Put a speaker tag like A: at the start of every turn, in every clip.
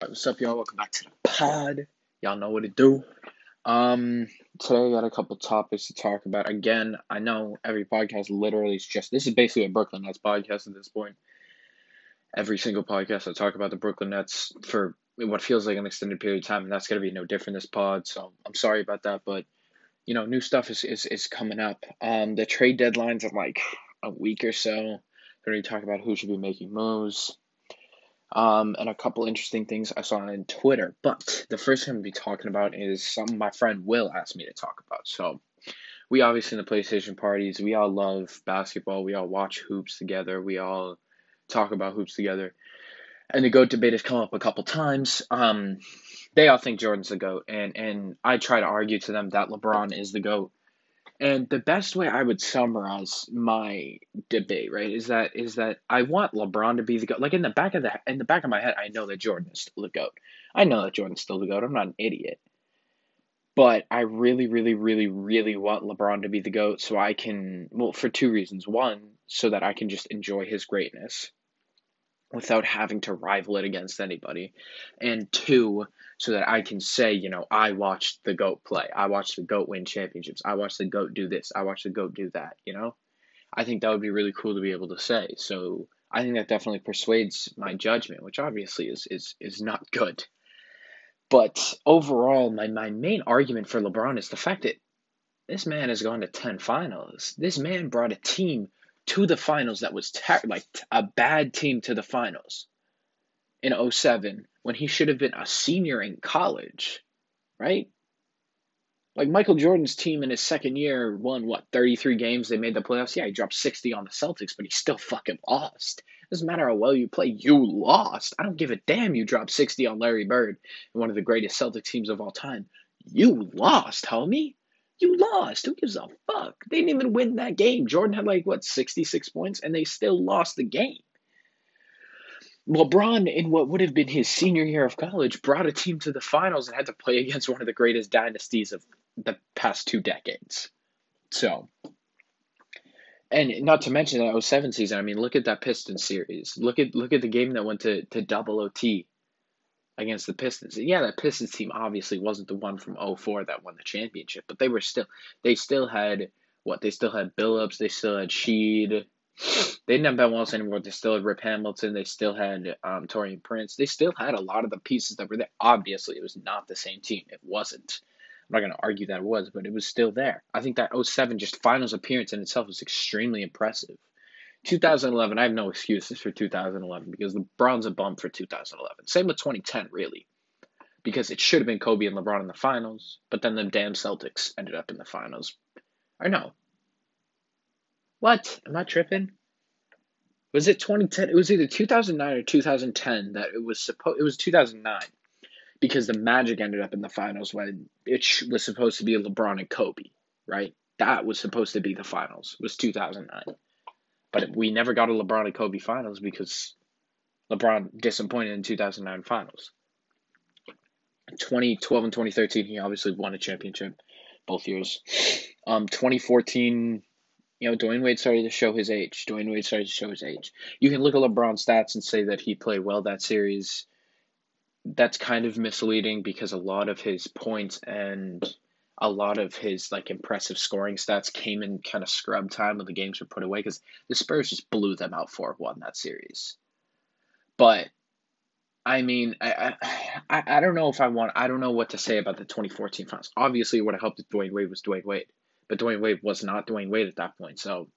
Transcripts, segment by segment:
A: What's up, y'all? Welcome back to the pod. Y'all know what to do. Um, today I got a couple topics to talk about. Again, I know every podcast literally is just this is basically a Brooklyn Nets podcast at this point. Every single podcast I talk about the Brooklyn Nets for what feels like an extended period of time, and that's gonna be no different this pod. So I'm sorry about that, but you know, new stuff is is, is coming up. Um, the trade deadlines in like a week or so. We're gonna talk about who should be making moves um, and a couple interesting things I saw on Twitter. But the first thing I'm going to be talking about is something my friend Will asked me to talk about. So, we obviously in the PlayStation parties, we all love basketball. We all watch hoops together. We all talk about hoops together. And the GOAT debate has come up a couple times. Um, they all think Jordan's the GOAT. And, and I try to argue to them that LeBron is the GOAT. And the best way I would summarize my debate, right, is that is that I want LeBron to be the goat. Like in the back of the in the back of my head, I know that Jordan is still the goat. I know that Jordan's still the goat. I'm not an idiot. But I really, really, really, really want LeBron to be the GOAT so I can, well, for two reasons. One, so that I can just enjoy his greatness without having to rival it against anybody. And two, so that I can say, you know, I watched the GOAT play. I watched the GOAT win championships. I watched the GOAT do this. I watched the GOAT do that, you know? I think that would be really cool to be able to say. So I think that definitely persuades my judgment, which obviously is is is not good. But overall, my, my main argument for LeBron is the fact that this man has gone to 10 finals. This man brought a team to the finals that was ter- like a bad team to the finals in 07 when he should have been a senior in college, right? Like Michael Jordan's team in his second year won what 33 games. They made the playoffs. Yeah, he dropped 60 on the Celtics, but he still fucking lost. Doesn't matter how well you play, you lost. I don't give a damn. You dropped 60 on Larry Bird, one of the greatest Celtics teams of all time. You lost, homie. You lost. Who gives a fuck? They didn't even win that game. Jordan had like what 66 points, and they still lost the game. LeBron, in what would have been his senior year of college, brought a team to the finals and had to play against one of the greatest dynasties of the past two decades. So, and not to mention that 07 season, I mean, look at that Pistons series. Look at look at the game that went to, to double OT against the Pistons. Yeah, that Pistons team obviously wasn't the one from 04 that won the championship, but they were still they still had what they still had Billups, they still had Sheed, they didn't have Ben Wallace anymore. They still had Rip Hamilton. They still had um, Tayshaun Prince. They still had a lot of the pieces that were there. Obviously, it was not the same team. It wasn't. I'm not going to argue that it was, but it was still there. I think that 07 just finals appearance in itself was extremely impressive. 2011, I have no excuses for 2011 because LeBron's a bum for 2011. Same with 2010, really, because it should have been Kobe and LeBron in the finals, but then the damn Celtics ended up in the finals. I know what? Am I tripping? Was it 2010? It was either 2009 or 2010 that it was supposed. It was 2009 because the Magic ended up in the finals when it sh- was supposed to be LeBron and Kobe, right? That was supposed to be the finals. It was 2009, but we never got a LeBron and Kobe finals because LeBron disappointed in 2009 finals. 2012 and 2013, he obviously won a championship both years. Um, 2014 you know, Dwyane Wade started to show his age. Dwyane Wade started to show his age. You can look at LeBron's stats and say that he played well that series. That's kind of misleading because a lot of his points and a lot of his like impressive scoring stats came in kind of scrub time when the games were put away because the Spurs just blew them out four one that series. But I mean, I, I I don't know if I want. I don't know what to say about the 2014 finals. Obviously, what helped with Dwyane Wade was Dwyane Wade. But Dwyane Wade was not Dwyane Wade at that point. So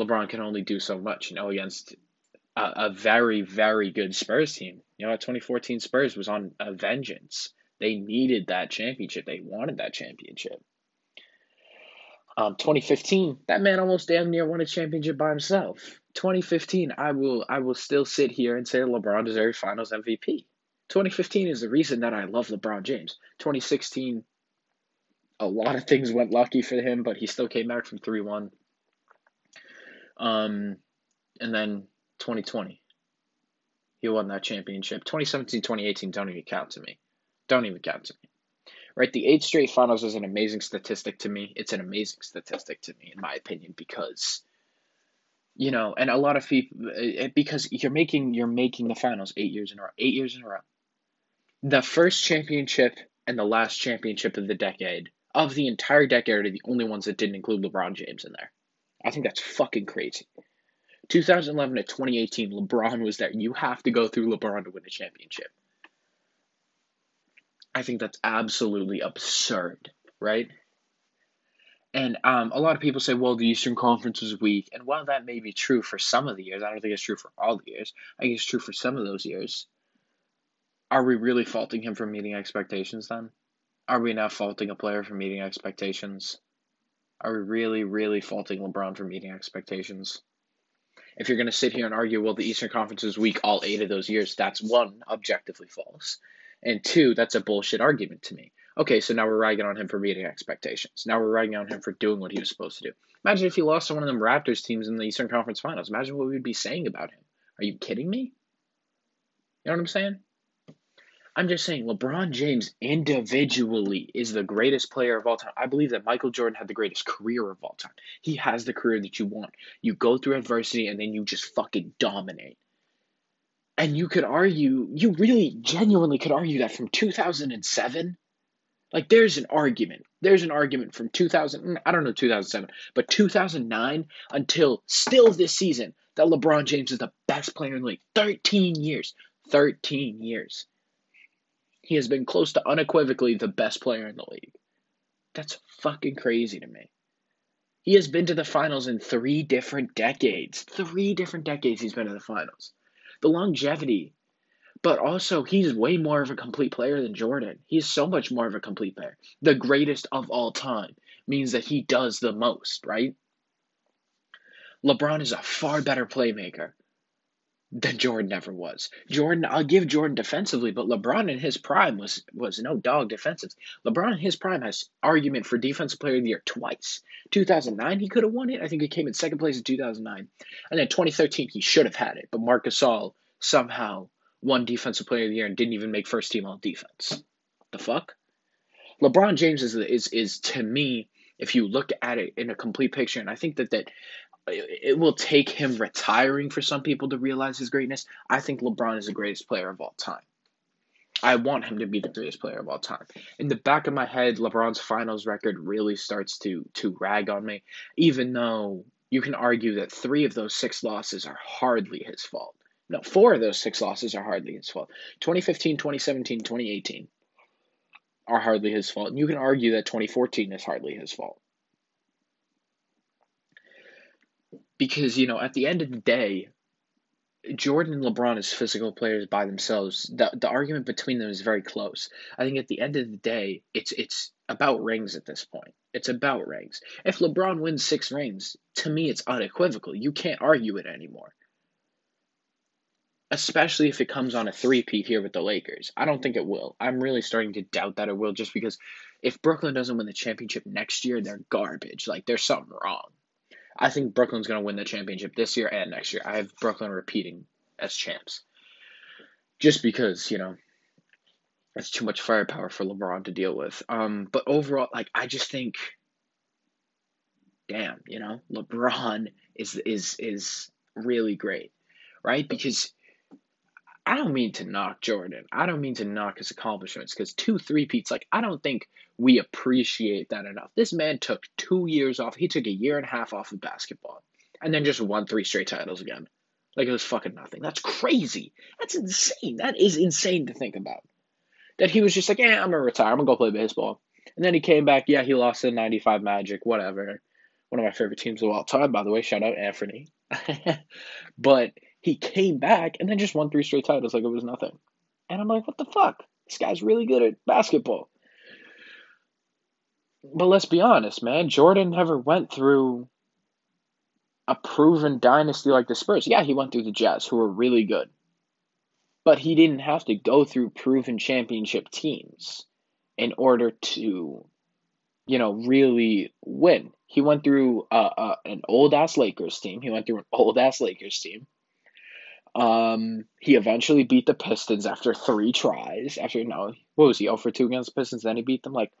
A: LeBron can only do so much, you know, against a, a very, very good Spurs team. You know, 2014 Spurs was on a vengeance. They needed that championship. They wanted that championship. Um, 2015, that man almost damn near won a championship by himself. 2015, I will I will still sit here and say LeBron deserves Finals MVP. 2015 is the reason that I love LeBron James. 2016, a lot of things went lucky for him, but he still came back from 3 1. Um, and then 2020, he won that championship. 2017, 2018 don't even count to me. Don't even count to me. Right? The eight straight finals is an amazing statistic to me. It's an amazing statistic to me, in my opinion, because you know, and a lot of people because you're making you're making the finals eight years in a row, eight years in a row, The first championship and the last championship of the decade, of the entire decade, are the only ones that didn't include LeBron James in there. I think that's fucking crazy. 2011 to 2018, LeBron was there. You have to go through LeBron to win a championship. I think that's absolutely absurd, right? And um, a lot of people say, well, the Eastern Conference was weak. And while that may be true for some of the years, I don't think it's true for all the years. I think it's true for some of those years. Are we really faulting him for meeting expectations then? Are we now faulting a player for meeting expectations? Are we really, really faulting LeBron for meeting expectations? If you're going to sit here and argue, well, the Eastern Conference is weak all eight of those years, that's one, objectively false. And two, that's a bullshit argument to me. Okay, so now we're ragging on him for meeting expectations. Now we're ragging on him for doing what he was supposed to do. Imagine if he lost to one of them Raptors teams in the Eastern Conference Finals. Imagine what we'd be saying about him. Are you kidding me? You know what I'm saying? I'm just saying, LeBron James individually is the greatest player of all time. I believe that Michael Jordan had the greatest career of all time. He has the career that you want. You go through adversity and then you just fucking dominate. And you could argue, you really genuinely could argue that from 2007, like there's an argument. There's an argument from 2000, mm, I don't know 2007, but 2009 until still this season that LeBron James is the best player in the league. 13 years. 13 years. He has been close to unequivocally the best player in the league. That's fucking crazy to me. He has been to the finals in three different decades. Three different decades he's been to the finals. The longevity, but also he's way more of a complete player than Jordan. He's so much more of a complete player. The greatest of all time means that he does the most, right? LeBron is a far better playmaker than Jordan ever was. Jordan, I'll give Jordan defensively, but LeBron in his prime was was no dog defensive. LeBron in his prime has argument for defensive player of the year twice. 2009 he could have won it. I think he came in second place in 2009. And then 2013 he should have had it, but Marc Gasol somehow won defensive player of the year and didn't even make first team all defense. The fuck? LeBron James is is is to me if you look at it in a complete picture and I think that that it will take him retiring for some people to realize his greatness. I think LeBron is the greatest player of all time. I want him to be the greatest player of all time. In the back of my head, LeBron's finals record really starts to to rag on me, even though you can argue that three of those six losses are hardly his fault. No, four of those six losses are hardly his fault. 2015, 2017, 2018 are hardly his fault. And you can argue that 2014 is hardly his fault. Because you know at the end of the day Jordan and LeBron as physical players by themselves, the the argument between them is very close. I think at the end of the day, it's it's about rings at this point. It's about rings. If LeBron wins six rings, to me it's unequivocal. You can't argue it anymore. Especially if it comes on a three-peat here with the Lakers. I don't think it will. I'm really starting to doubt that it will just because if Brooklyn doesn't win the championship next year, they're garbage. Like there's something wrong. I think Brooklyn's going to win the championship this year and next year. I have Brooklyn repeating as champs. Just because, you know, it's too much firepower for LeBron to deal with. Um, but overall, like I just think damn, you know, LeBron is is is really great. Right? Because I don't mean to knock Jordan. I don't mean to knock his accomplishments because two three peats, like I don't think we appreciate that enough. This man took two years off. He took a year and a half off of basketball, and then just won three straight titles again. Like it was fucking nothing. That's crazy. That's insane. That is insane to think about. That he was just like, yeah, I'm gonna retire. I'm gonna go play baseball. And then he came back. Yeah, he lost in '95 Magic. Whatever. One of my favorite teams of all time, by the way. Shout out Anthony. but he came back and then just won three straight titles like it was nothing. And I'm like, what the fuck? This guy's really good at basketball. But let's be honest, man. Jordan never went through a proven dynasty like the Spurs. Yeah, he went through the Jazz, who were really good. But he didn't have to go through proven championship teams in order to, you know, really win. He went through uh, uh, an old ass Lakers team. He went through an old ass Lakers team. Um, he eventually beat the Pistons after three tries. After no, what was he? Oh for two against the Pistons. Then he beat them. Like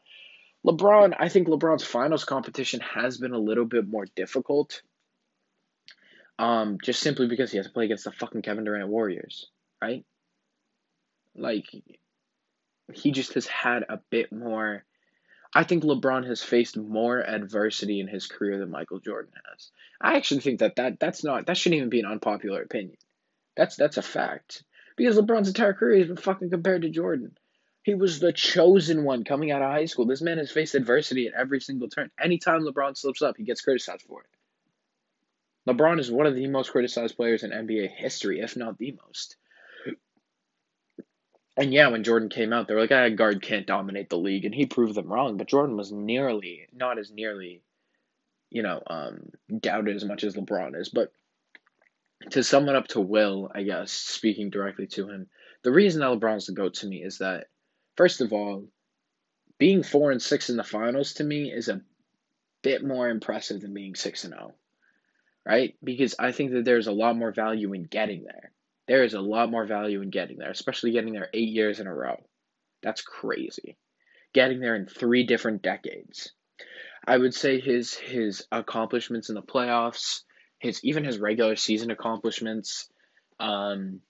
A: LeBron, I think LeBron's finals competition has been a little bit more difficult. Um, just simply because he has to play against the fucking Kevin Durant Warriors, right? Like, he just has had a bit more. I think LeBron has faced more adversity in his career than Michael Jordan has. I actually think that, that that's not that shouldn't even be an unpopular opinion. That's that's a fact. Because LeBron's entire career has been fucking compared to Jordan. He was the chosen one coming out of high school. This man has faced adversity at every single turn. Anytime LeBron slips up, he gets criticized for it. LeBron is one of the most criticized players in NBA history, if not the most. And yeah, when Jordan came out, they were like, "Ah, guard can't dominate the league," and he proved them wrong. But Jordan was nearly, not as nearly, you know, um, doubted as much as LeBron is. But to sum it up to Will, I guess, speaking directly to him, the reason that LeBron's the GOAT to me is that, first of all, being four and six in the finals to me is a bit more impressive than being six and oh, right? Because I think that there's a lot more value in getting there. There is a lot more value in getting there, especially getting there eight years in a row. That's crazy. Getting there in three different decades. I would say his his accomplishments in the playoffs, his even his regular season accomplishments, um,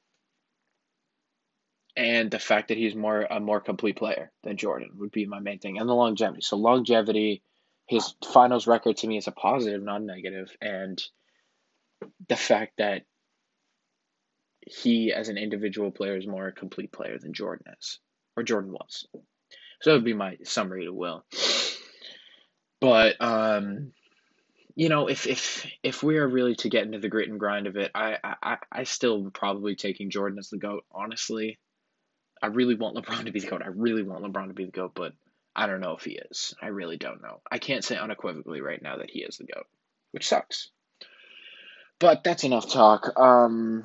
A: and the fact that he's more a more complete player than Jordan would be my main thing, and the longevity. So longevity, his finals record to me is a positive, not negative, and the fact that he as an individual player is more a complete player than Jordan is, or Jordan was. So that would be my summary to Will. But um, you know, if if if we are really to get into the grit and grind of it, I I I still probably taking Jordan as the goat. Honestly, I really want LeBron to be the goat. I really want LeBron to be the goat, but I don't know if he is. I really don't know. I can't say unequivocally right now that he is the goat, which sucks. But that's enough talk. Um,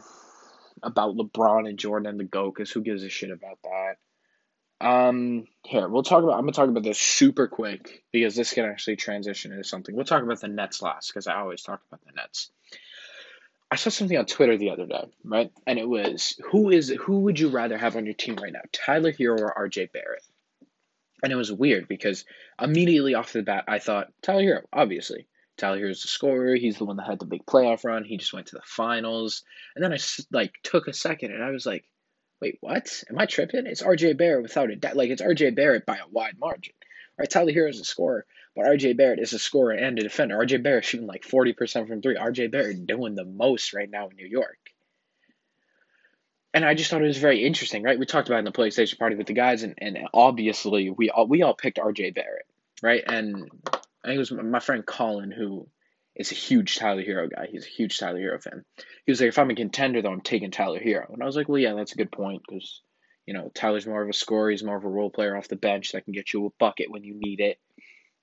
A: about LeBron and Jordan and the GOAT, because who gives a shit about that? Um, here, we'll talk about, I'm to talk about this super quick, because this can actually transition into something. We'll talk about the Nets last, because I always talk about the Nets. I saw something on Twitter the other day, right? And it was, who is, who would you rather have on your team right now, Tyler Herro or RJ Barrett? And it was weird because immediately off the bat, I thought, Tyler Herro, obviously. Tyler Herro's the scorer. He's the one that had the big playoff run. He just went to the finals. And then I like took a second and I was like, wait, what? Am I tripping? It's RJ Barrett without a doubt. Like it's RJ Barrett by a wide margin. Right? Tyler Herro's a scorer, but RJ Barrett is a scorer and a defender. RJ Barrett shooting like 40% from three. RJ Barrett doing the most right now in New York. And I just thought it was very interesting, right? We talked about it in the PlayStation party with the guys, and, and obviously we all we all picked RJ Barrett, right? And I think it was my friend Colin who is a huge Tyler Herro guy. He's a huge Tyler Herro fan. He was like, if I'm a contender, though, I'm taking Tyler Herro. And I was like, well, yeah, that's a good point because, you know, Tyler's more of a scorer. He's more of a role player off the bench that can get you a bucket when you need it.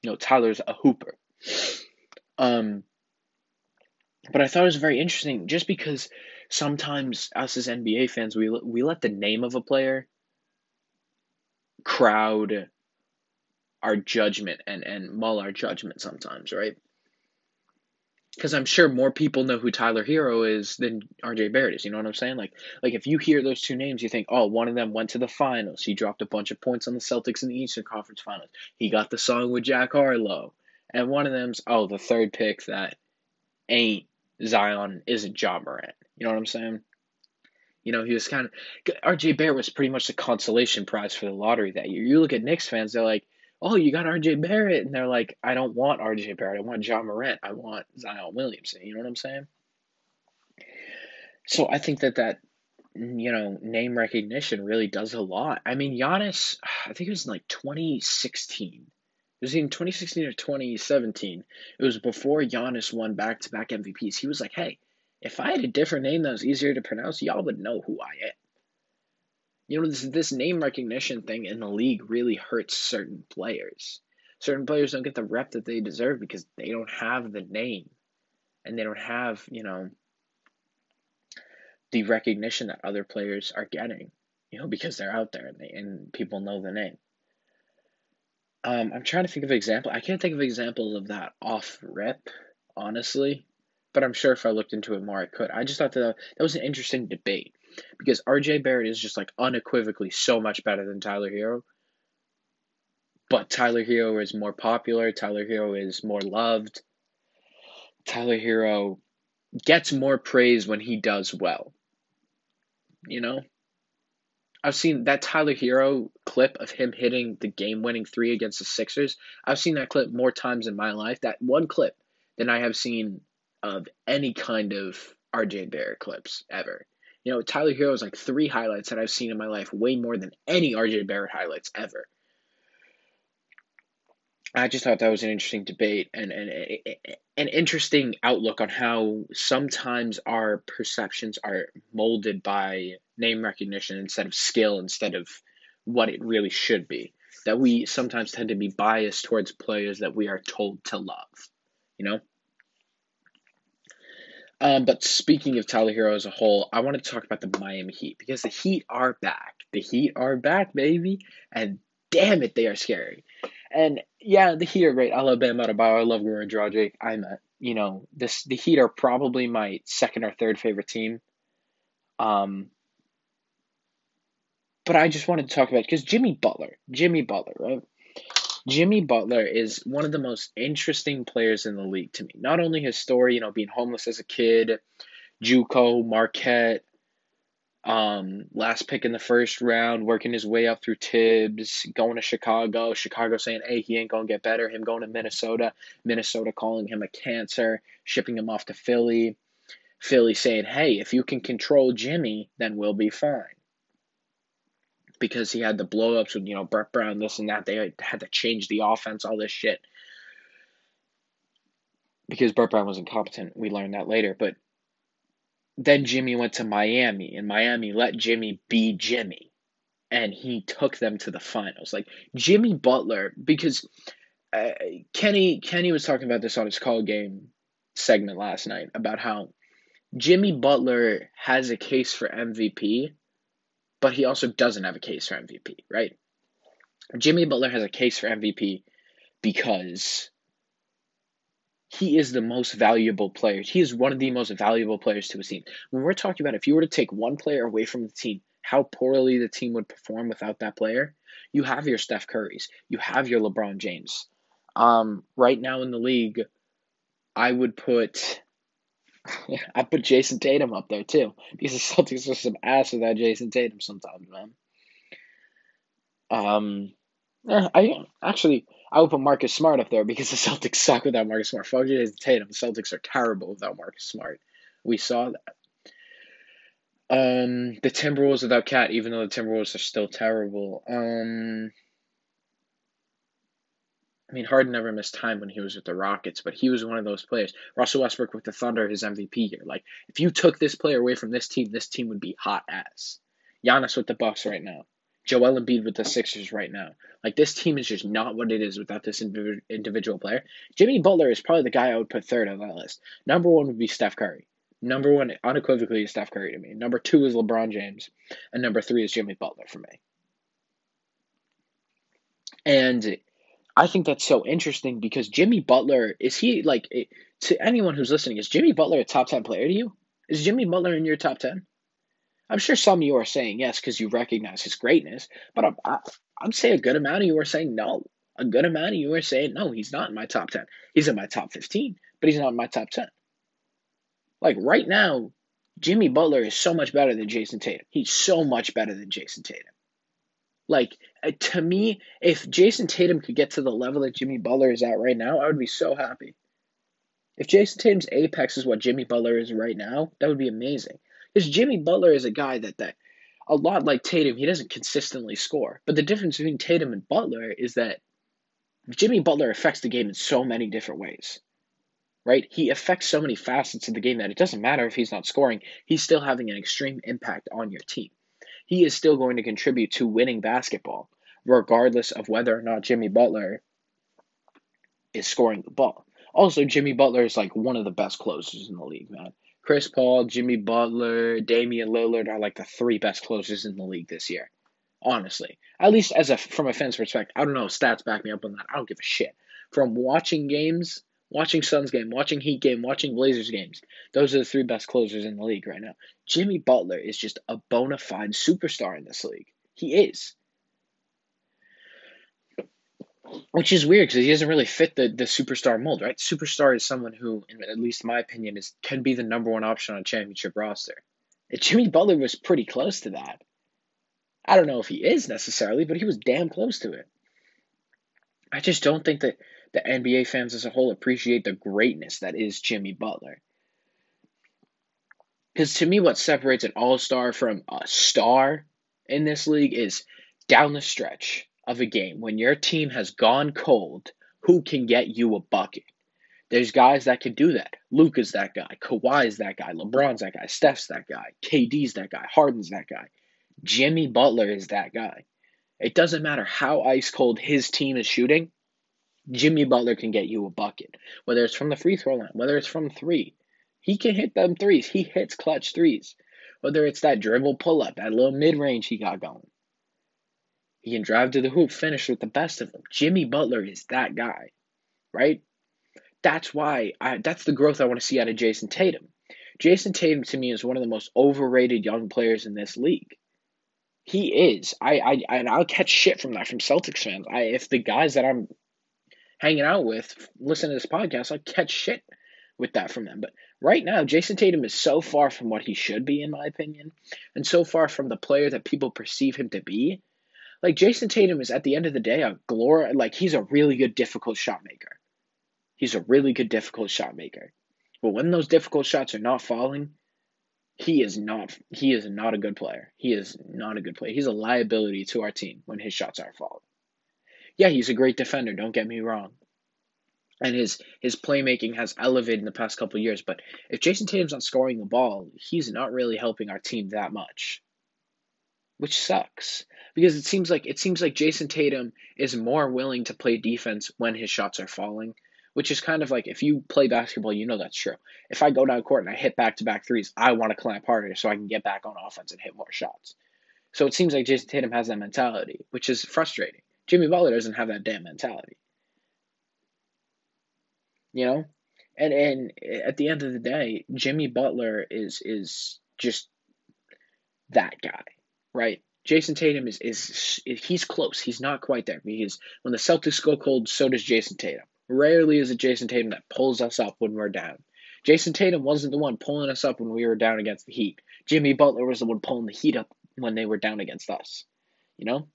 A: You know, Tyler's a hooper. Um, but I thought it was very interesting just because sometimes us as NBA fans, we, we let the name of a player crowd our judgment and, and mull our judgment sometimes, right? Because I'm sure more people know who Tyler Herro is than RJ Barrett is. You know what I'm saying? Like, like if you hear those two names, you think, oh, one of them went to the finals. He dropped a bunch of points on the Celtics in the Eastern Conference Finals. He got the song with Jack Harlow, and one of them's oh, the third pick that ain't Zion isn't Ja Morant. You know what I'm saying? You know, he was kind of RJ Barrett was pretty much the consolation prize for the lottery that year. You look at Knicks fans, they're like, oh, you got RJ Barrett. And they're like, I don't want RJ Barrett. I want Ja Morant. I want Zion Williamson. You know what I'm saying? So I think that that, you know, name recognition really does a lot. I mean, Giannis, I think it was like 2016. It was in 2016 or 2017. It was before Giannis won back to back MVPs. He was like, hey, if I had a different name that was easier to pronounce, y'all would know who I am you know this this name recognition thing in the league really hurts certain players. Certain players don't get the rep that they deserve because they don't have the name and they don't have, you know, the recognition that other players are getting, you know, because they're out there and, they, and people know the name. Um, I'm trying to think of example. I can't think of examples of that off rip, honestly, but I'm sure if I looked into it more, I could. I just thought that that was an interesting debate because RJ Barrett is just like unequivocally so much better than Tyler Herro. But Tyler Herro is more popular, Tyler Herro is more loved. Tyler Herro gets more praise when he does well. You know? I've seen that Tyler Herro clip of him hitting the game winning three against the Sixers. I've seen that clip more times in my life, that one clip, than I have seen of any kind of RJ Barrett clips ever. You know, Tyler Herro is like three highlights that I've seen in my life, way more than any RJ Barrett highlights ever. I just thought that was an interesting debate and, and, and an interesting outlook on how sometimes our perceptions are molded by name recognition instead of skill, instead of what it really should be. That we sometimes tend to be biased towards players that we are told to love, you know? Um, but speaking of Tyler as a whole, I want to talk about the Miami Heat because the Heat are back. The Heat are back, baby, and damn it, they are scary. And yeah, the Heat are great. I love Bam Adebayo. I love Goran Dragic. I'm a, you know, this the Heat are probably my second or third favorite team. Um, but I just wanted to talk about because Jimmy Butler, Jimmy Butler, right? Jimmy Butler is one of the most interesting players in the league to me. Not only his story, you know, being homeless as a kid, JUCO, Marquette, um, last pick in the first round, working his way up through Thibs, going to Chicago, Chicago saying, hey, he ain't going to get better, him going to Minnesota, Minnesota calling him a cancer, shipping him off to Philly, Philly saying, hey, if you can control Jimmy, then we'll be fine. Because he had the blowups with, you know, Brett Brown, this and that. They had to change the offense, all this shit. Because Brett Brown was incompetent. We learned that later. But then Jimmy went to Miami, and Miami let Jimmy be Jimmy, and he took them to the finals. Like Jimmy Butler, because uh, Kenny Kenny was talking about this on his call game segment last night about how Jimmy Butler has a case for MVP, but he also doesn't have a case for MVP, right? Jimmy Butler has a case for MVP because he is the most valuable player. He is one of the most valuable players to a team. When we're talking about if you were to take one player away from the team, how poorly the team would perform without that player, you have your Steph Currys, you have your LeBron James. Um, right now in the league, I would put I put Jayson Tatum up there too because the Celtics are some ass without Jayson Tatum sometimes, man. Um, I actually I would put Marcus Smart up there because the Celtics suck without Marcus Smart. Fuck Jayson Tatum. The Celtics are terrible without Marcus Smart. We saw that. Um, the Timberwolves without KAT, even though the Timberwolves are still terrible. Um, I mean, Harden never missed time when he was with the Rockets, but he was one of those players. Russell Westbrook with the Thunder, his MVP year. Like, if you took this player away from this team, this team would be hot ass. Giannis with the Bucks right now. Joel Embiid with the Sixers right now. Like this team is just not what it is without this individual player. Jimmy Butler is probably the guy I would put third on that list. Number one would be Steph Curry. Number one, unequivocally, is Steph Curry to me. Number two is LeBron James, and number three is Jimmy Butler for me. And I think that's so interesting because Jimmy Butler is he like to anyone who's listening is Jimmy Butler a top ten player to you? Is Jimmy Butler in your top ten? I'm sure some of you are saying yes because you recognize his greatness, but I'm, I, I'm saying a good amount of you are saying no. A good amount of you are saying no, he's not in my top 10. He's in my top 15, but he's not in my top 10. Like right now, Jimmy Butler is so much better than Jayson Tatum. He's so much better than Jayson Tatum. Like uh, to me, if Jayson Tatum could get to the level that Jimmy Butler is at right now, I would be so happy. If Jayson Tatum's apex is what Jimmy Butler is right now, that would be amazing. Because Jimmy Butler is a guy that, that a lot like Tatum, he doesn't consistently score. But the difference between Tatum and Butler is that Jimmy Butler affects the game in so many different ways. Right? He affects so many facets of the game that it doesn't matter if he's not scoring, he's still having an extreme impact on your team. He is still going to contribute to winning basketball, regardless of whether or not Jimmy Butler is scoring the ball. Also, Jimmy Butler is like one of the best closers in the league, man. Chris Paul, Jimmy Butler, Damian Lillard are like the three best closers in the league this year. Honestly, at least as a from a fan's perspective, I don't know. Stats back me up on that. I don't give a shit. From watching games, watching Suns game, watching Heat game, watching Blazers games, those are the three best closers in the league right now. Jimmy Butler is just a bona fide superstar in this league. He is which is weird because he doesn't really fit the, the superstar mold, right? Superstar is someone who, in, at least my opinion, is can be the number one option on a championship roster. And Jimmy Butler was pretty close to that. I don't know if he is necessarily, but he was damn close to it. I just don't think that the NBA fans as a whole appreciate the greatness that is Jimmy Butler. Because to me, what separates an all star from a star in this league is down the stretch of a game when your team has gone cold, who can get you a bucket? There's guys that can do that. Luka's that guy. Kawhi's that guy. LeBron's that guy. Steph's that guy. KD's that guy. Harden's that guy. Jimmy Butler is that guy. It doesn't matter how ice cold his team is shooting, Jimmy Butler can get you a bucket. Whether it's from the free throw line, whether it's from three. He can hit them threes. He hits clutch threes. Whether it's that dribble pull up, that little mid range he got going. He can drive to the hoop, finish with the best of them. Jimmy Butler is that guy, right? That's why I, that's the growth I want to see out of Jayson Tatum. Jayson Tatum to me is one of the most overrated young players in this league. He is. I, I and I'll catch shit from that from Celtics fans. I if the guys that I'm hanging out with listen to this podcast, I catch shit with that from them. But right now, Jayson Tatum is so far from what he should be, in my opinion, and so far from the player that people perceive him to be. Like Jayson Tatum is at the end of the day a glory. Like he's a really good difficult shot maker. He's a really good difficult shot maker. But when those difficult shots are not falling, he is not he is not a good player. He is not a good player. He's a liability to our team when his shots aren't falling. Yeah, he's a great defender, don't get me wrong. And his his playmaking has elevated in the past couple years, but if Jayson Tatum's not scoring the ball, he's not really helping our team that much. Which sucks. Because it seems like it seems like Jayson Tatum is more willing to play defense when his shots are falling which is kind of like if you play basketball, you know that's true. If I go down court and I hit back to back threes, I want to clamp harder so I can get back on offense and hit more shots. So it seems like Jayson Tatum has that mentality, which is frustrating. Jimmy Butler doesn't have that damn mentality. You know? And and at the end of the day, Jimmy Butler is is just that guy, right? Jayson Tatum is, is he's close. He's not quite there because when the Celtics go cold, so does Jayson Tatum. Rarely is it Jayson Tatum that pulls us up when we're down. Jayson Tatum wasn't the one pulling us up when we were down against the Heat. Jimmy Butler was the one pulling the Heat up when they were down against us. You know?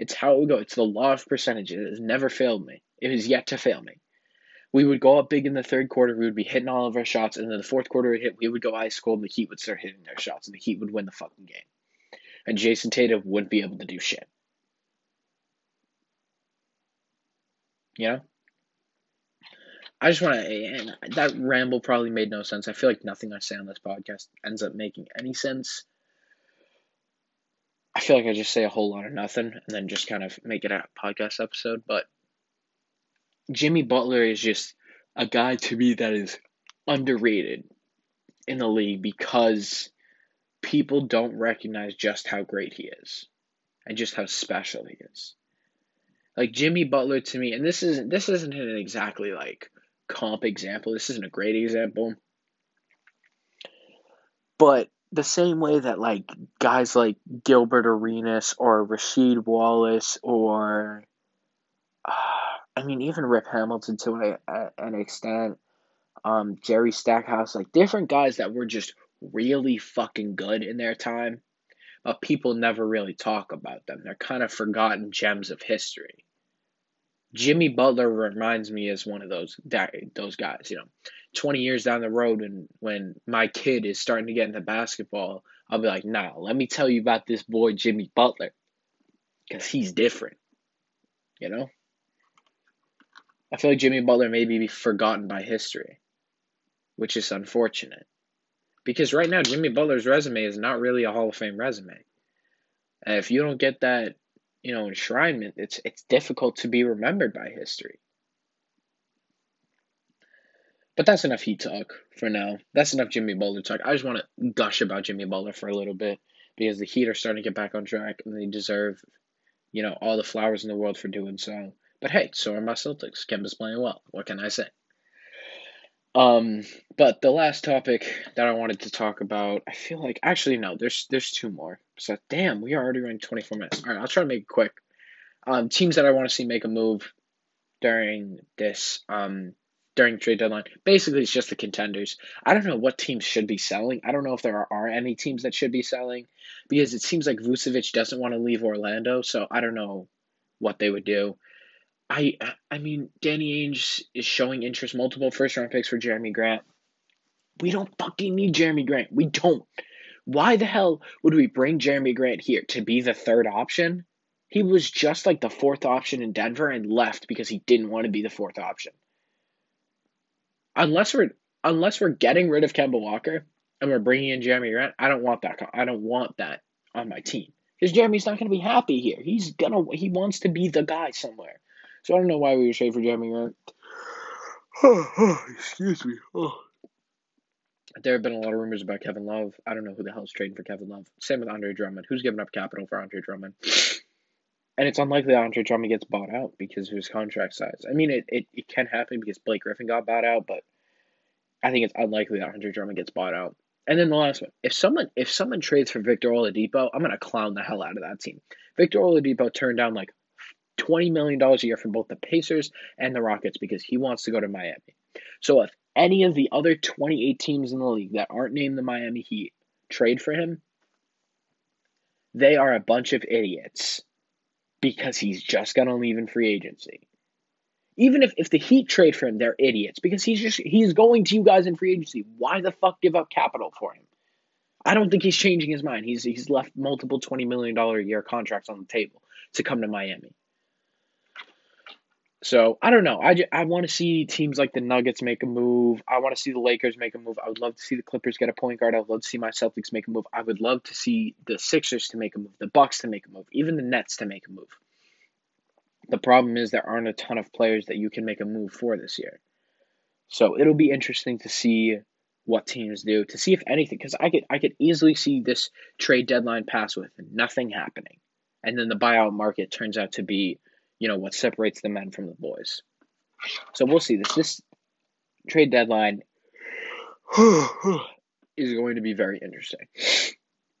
A: It's how it would go. It's the law of percentages. It has never failed me. It has yet to fail me. We would go up big in the third quarter. We would be hitting all of our shots. And then the fourth quarter would hit. We would go ice cold. And the Heat would start hitting their shots. And the Heat would win the fucking game. And Jayson Tatum wouldn't be able to do shit. You know? I just want to, and that ramble probably made no sense. I feel like nothing I say on this podcast ends up making any sense. I feel like I just say a whole lot of nothing and then just kind of make it a podcast episode. But Jimmy Butler is just a guy to me that is underrated in the league because people don't recognize just how great he is and just how special he is. Like Jimmy Butler to me, and this isn't this isn't an exactly like comp example. This isn't a great example. But the same way that like guys like Gilbert Arenas or Rasheed Wallace or uh, I mean even Rip Hamilton to a, an extent, um, Jerry Stackhouse, like different guys that were just really fucking good in their time, but people never really talk about them. They're kind of forgotten gems of history. Jimmy Butler reminds me as one of those those guys. You know, twenty years down the road, and when my kid is starting to get into basketball, I'll be like, "Nah, let me tell you about this boy Jimmy Butler, because he's different." You know, I feel like Jimmy Butler may be forgotten by history, which is unfortunate, because right now Jimmy Butler's resume is not really a Hall of Fame resume. And if you don't get that you know, enshrinement, it's it's difficult to be remembered by history. But that's enough Heat talk for now. That's enough Jimmy Butler talk. I just want to gush about Jimmy Butler for a little bit because the Heat are starting to get back on track and they deserve, you know, all the flowers in the world for doing so. But hey, so are my Celtics. Kemba's playing well. What can I say? Um, but the last topic that I wanted to talk about, I feel like actually no, there's there's two more. So damn, we are already running 24 minutes. All right, I'll try to make it quick. Um, teams that I want to see make a move during this um during trade deadline. Basically, it's just the contenders. I don't know what teams should be selling. I don't know if there are, are any teams that should be selling because it seems like Vucevic doesn't want to leave Orlando, so I don't know what they would do. I I mean, Danny Ainge is showing interest, multiple first round picks for Jerami Grant. We don't fucking need Jerami Grant. We don't. Why the hell would we bring Jerami Grant here to be the third option? He was just like the fourth option in Denver and left because he didn't want to be the fourth option. Unless we're unless we're getting rid of Kemba Walker and we're bringing in Jerami Grant, I don't want that. I don't want that on my team because Jerami's not going to be happy here. He's gonna he wants to be the guy somewhere. So I don't know why we would trade for Jerami Grant. excuse me. Oh. There have been a lot of rumors about Kevin Love. I don't know who the hell's trading for Kevin Love. Same with Andre Drummond. Who's giving up capital for Andre Drummond? And it's unlikely that Andre Drummond gets bought out because of his contract size. I mean, it, it, it can happen because Blake Griffin got bought out, but I think it's unlikely that Andre Drummond gets bought out. And then the last one, if someone if someone trades for Victor Oladipo, I'm gonna clown the hell out of that team. Victor Oladipo turned down like $20 million a year from both the Pacers and the Rockets because he wants to go to Miami. So if any of the other 28 teams in the league that aren't named the Miami Heat trade for him, they are a bunch of idiots because he's just going to leave in free agency. Even if, if the Heat trade for him, they're idiots because he's just he's going to you guys in free agency. Why the fuck give up capital for him? I don't think he's changing his mind. He's he's left multiple twenty million dollar a year contracts on the table to come to Miami. So I don't know. I, I want to see teams like the Nuggets make a move. I want to see the Lakers make a move. I would love to see the Clippers get a point guard. I would love to see my Celtics make a move. I would love to see the Sixers to make a move, the Bucks to make a move, even the Nets to make a move. The problem is there aren't a ton of players that you can make a move for this year. So it'll be interesting to see what teams do to see if anything because I could I could easily see this trade deadline pass with nothing happening, and then the buyout market turns out to be you know, what separates the men from the boys. So we'll see. This this trade deadline is going to be very interesting.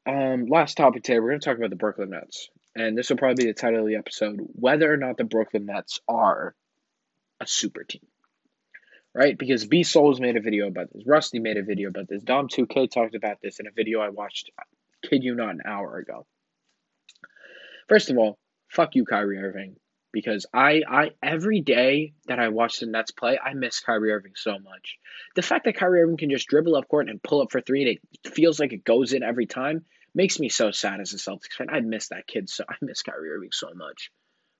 A: Um, last topic today, we're going to talk about the Brooklyn Nets, and this will probably be the title of the episode: whether or not the Brooklyn Nets are a super team. Right? Because B Souls made a video about this. Rusty made a video about this. Dom 2K talked about this in a video I watched, kid you not, an hour ago. First of all, fuck you, Kyrie Irving because I, I every day that I watch the Nets play, I miss Kyrie Irving so much. The fact that Kyrie Irving can just dribble up court and pull up for three and it feels like it goes in every time makes me so sad as a Celtics fan. I miss that kid so I miss Kyrie Irving so much.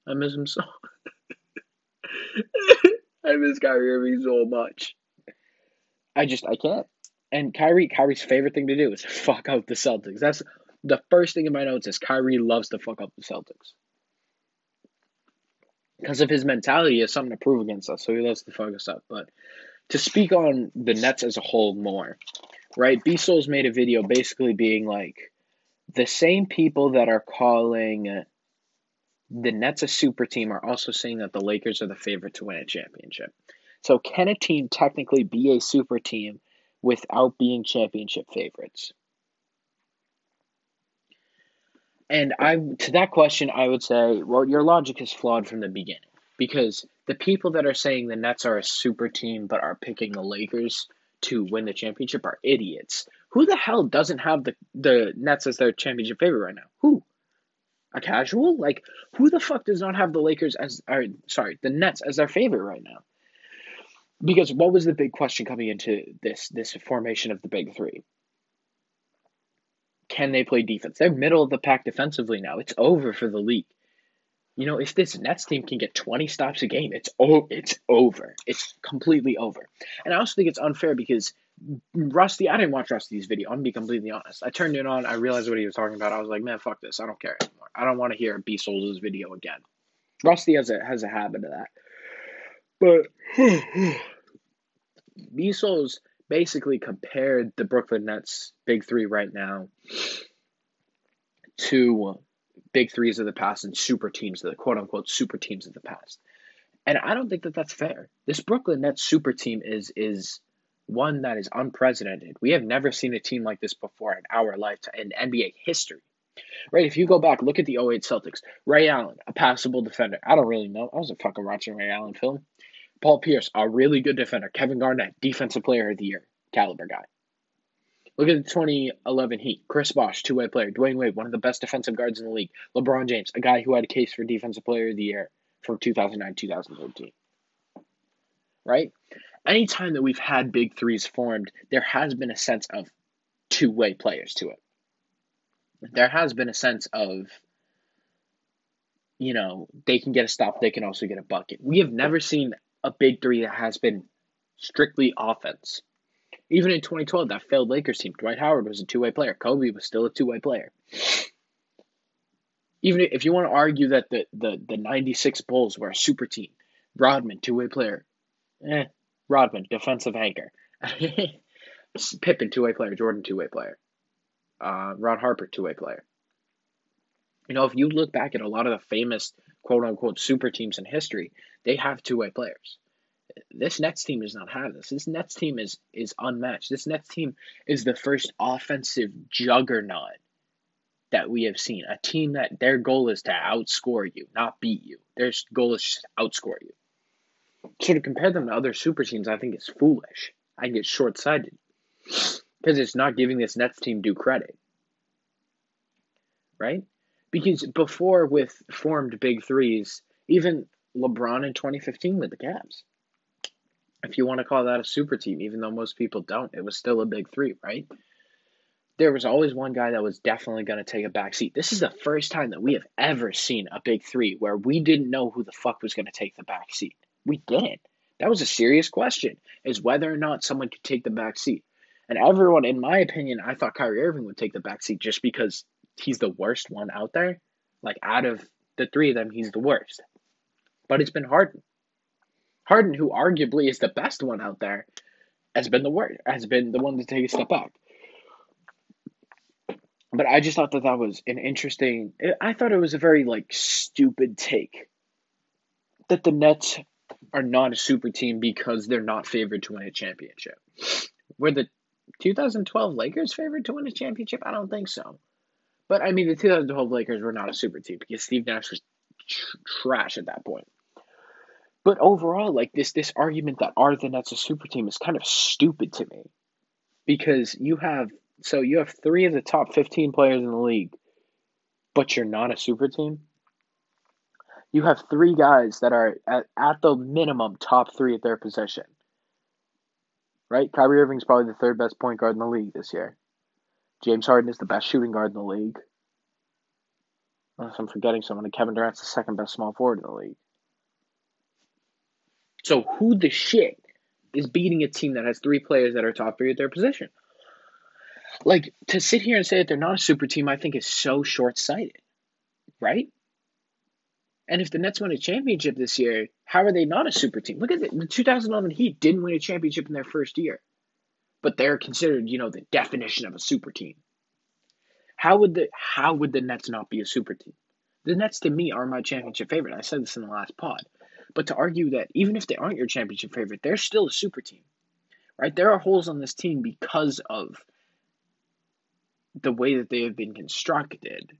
A: I miss him so I miss Kyrie Irving so much. I just I can't. And Kyrie Kyrie's favorite thing to do is fuck up the Celtics. That's the first thing in my notes is Kyrie loves to fuck up the Celtics because of his mentality, he has something to prove against us, so he loves to fuck us up. But to speak on the Nets as a whole more, right? B Souls made a video basically being like the same people that are calling the Nets a super team are also saying that the Lakers are the favorite to win a championship. So can a team technically be a super team without being championship favorites? And I to that question, I would say, well, your logic is flawed from the beginning because the people that are saying the Nets are a super team but are picking the Lakers to win the championship are idiots. Who the hell doesn't have the the Nets as their championship favorite right now? Who? A casual? Like who the fuck does not have the Lakers as or sorry, the Nets as their favorite right now? Because what was the big question coming into this this formation of the big 3? Can they play defense? They're middle of the pack defensively now. It's over for the league. You know, if this Nets team can get 20 stops a game, it's oh, it's over. It's completely over. And I also think it's unfair because Rusty, I didn't watch Rusty's video. I'm gonna be completely honest. I turned it on, I realized what he was talking about. I was like, man, fuck this. I don't care anymore. I don't want to hear B Souls' video again. Rusty has a has a habit of that. But B Souls basically compared the Brooklyn Nets big three right now to big threes of the past and super teams, of the quote unquote super teams of the past. And I don't think that that's fair. This Brooklyn Nets super team is is one that is unprecedented. We have never seen a team like this before in our lifetime in NBA history. Right? If you go back, look at the 08 Celtics. Ray Allen, a passable defender. I don't really know. I wasn't fucking watching Ray Allen film. Paul Pierce, a really good defender. Kevin Garnett, defensive player of the year, caliber guy. Look at the 2011 Heat. Chris Bosh, two way player. Dwyane Wade, one of the best defensive guards in the league. LeBron James, a guy who had a case for defensive player of the year from 2009 2013. Right? Anytime that we've had big threes formed, there has been a sense of two way players to it. There has been a sense of, you know, they can get a stop, they can also get a bucket. We have never seen a big three that has been strictly offense. Even in 2012, that failed Lakers team, Dwight Howard was a two way player. Kobe was still a two way player. Even if you want to argue that the, the, the 96 Bulls were a super team, Rodman, two way player. Eh, Rodman, defensive anchor. Pippen, two way player. Jordan, two way player. Uh, Ron Harper, two way player. You know, if you look back at a lot of the famous quote unquote super teams in history, they have two way players. This Nets team does not have this. This Nets team is is unmatched. This Nets team is the first offensive juggernaut that we have seen. A team that their goal is to outscore you, not beat you. Their goal is just to outscore you. So to compare them to other super teams, I think is foolish. I get short sighted because it's not giving this Nets team due credit. Right? Because before with formed big threes, even LeBron in 2015 with the Cavs. If you want to call that a super team, even though most people don't, it was still a big three, right? There was always one guy that was definitely going to take a back seat. This is the first time that we have ever seen a big three where we didn't know who the fuck was going to take the back seat. We didn't. That was a serious question, is whether or not someone could take the back seat. And everyone, in my opinion, I thought Kyrie Irving would take the back seat just because he's the worst one out there. Like out of the three of them, he's the worst. But it's been Harden. Harden, who arguably is the best one out there, has been the worst, has been the one to take a step back. But I just thought that that was an interesting. I thought it was a very like stupid take that the Nets are not a super team because they're not favored to win a championship. Were the 2012 Lakers favored to win a championship? I don't think so. But I mean, the 2012 Lakers were not a super team because Steve Nash was tr- trash at that point. But overall, like this this argument that are the Nets a super team is kind of stupid to me. Because you have so you have three of the top 15 players in the league, but you're not a super team. You have three guys that are at, at the minimum top three at their position. Right? Kyrie Irving's probably the third best point guard in the league this year. James Harden is the best shooting guard in the league. Unless I'm forgetting someone, and Kevin Durant's the second best small forward in the league. So who the shit is beating a team that has three players that are top three at their position? Like to sit here and say that they're not a super team, I think is so short sighted, right? And if the Nets win a championship this year, how are they not a super team? Look at it. The 2011 Heat didn't win a championship in their first year, but they're considered, you know, the definition of a super team. How would the how would the Nets not be a super team? The Nets to me are my championship favorite. I said this in the last pod. But to argue that even if they aren't your championship favorite, they're still a super team. Right? There are holes on this team because of the way that they have been constructed.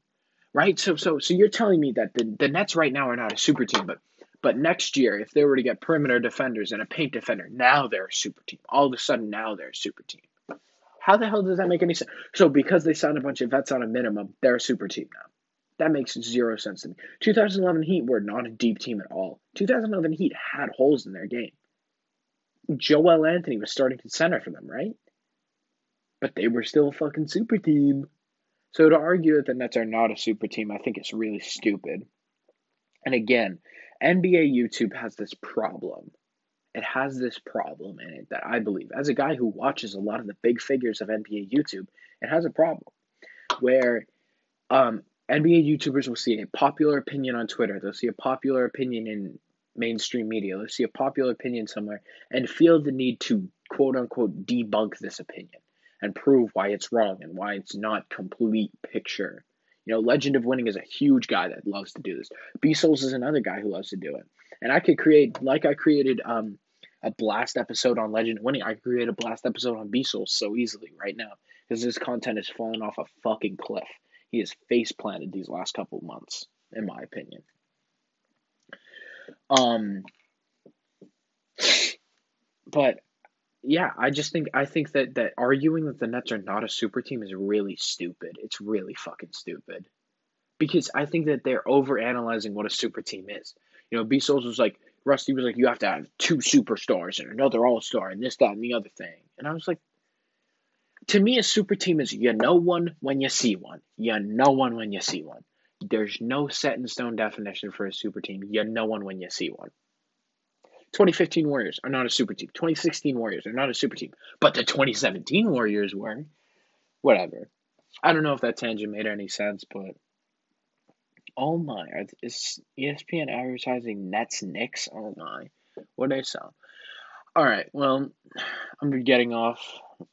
A: Right? So so so you're telling me that the, the Nets right now are not a super team, but but next year, if they were to get perimeter defenders and a paint defender, now they're a super team. All of a sudden, now they're a super team. How the hell does that make any sense? So because they signed a bunch of vets on a minimum, they're a super team now. That makes zero sense to me. 2011 Heat were not a deep team at all. 2011 Heat had holes in their game. Joel Anthony was starting to center for them, right? But they were still a fucking super team. So to argue that the Nets are not a super team, I think it's really stupid. And again, NBA YouTube has this problem. It has this problem in it that I believe, as a guy who watches a lot of the big figures of NBA YouTube, it has a problem where um, NBA YouTubers will see a popular opinion on Twitter, they'll see a popular opinion in mainstream media, they'll see a popular opinion somewhere, and feel the need to quote unquote debunk this opinion and prove why it's wrong and why it's not complete picture. You know, Legend of Winning is a huge guy that loves to do this. B Souls is another guy who loves to do it. And I could create like I created um a blast episode on Legend of Winning, I could create a blast episode on B Souls so easily right now. Because this content has fallen off a fucking cliff he has face planted these last couple months, in my opinion. Um, But yeah, I just think I think that that arguing that the Nets are not a super team is really stupid. It's really fucking stupid. Because I think that they're overanalyzing what a super team is. You know, B Souls was like Rusty was like, you have to have two superstars and another all star and this, that, and the other thing. And I was like, to me, a super team is you know one when you see one. You know one when you see one. There's no set in stone definition for a super team. You know one when you see one. 2015 Warriors are not a super team. 2016 Warriors are not a super team. But the 2017 Warriors were. Whatever. I don't know if that tangent made any sense, but oh my, is ESPN advertising Nets Knicks? Oh my, what they sell? All right, well, I'm getting off.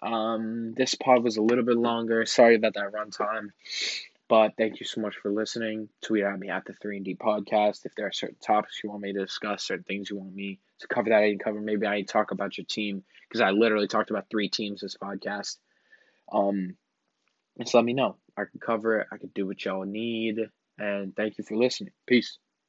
A: Um, this pod was a little bit longer. Sorry about that runtime. But thank you so much for listening. Tweet at me at the 3 and D podcast if there are certain topics you want me to discuss, certain things you want me to cover that I didn't cover. Maybe I talk about your team because I literally talked about three teams this podcast. Um, just let me know. I can cover it. I can do what y'all need. And thank you for listening. Peace.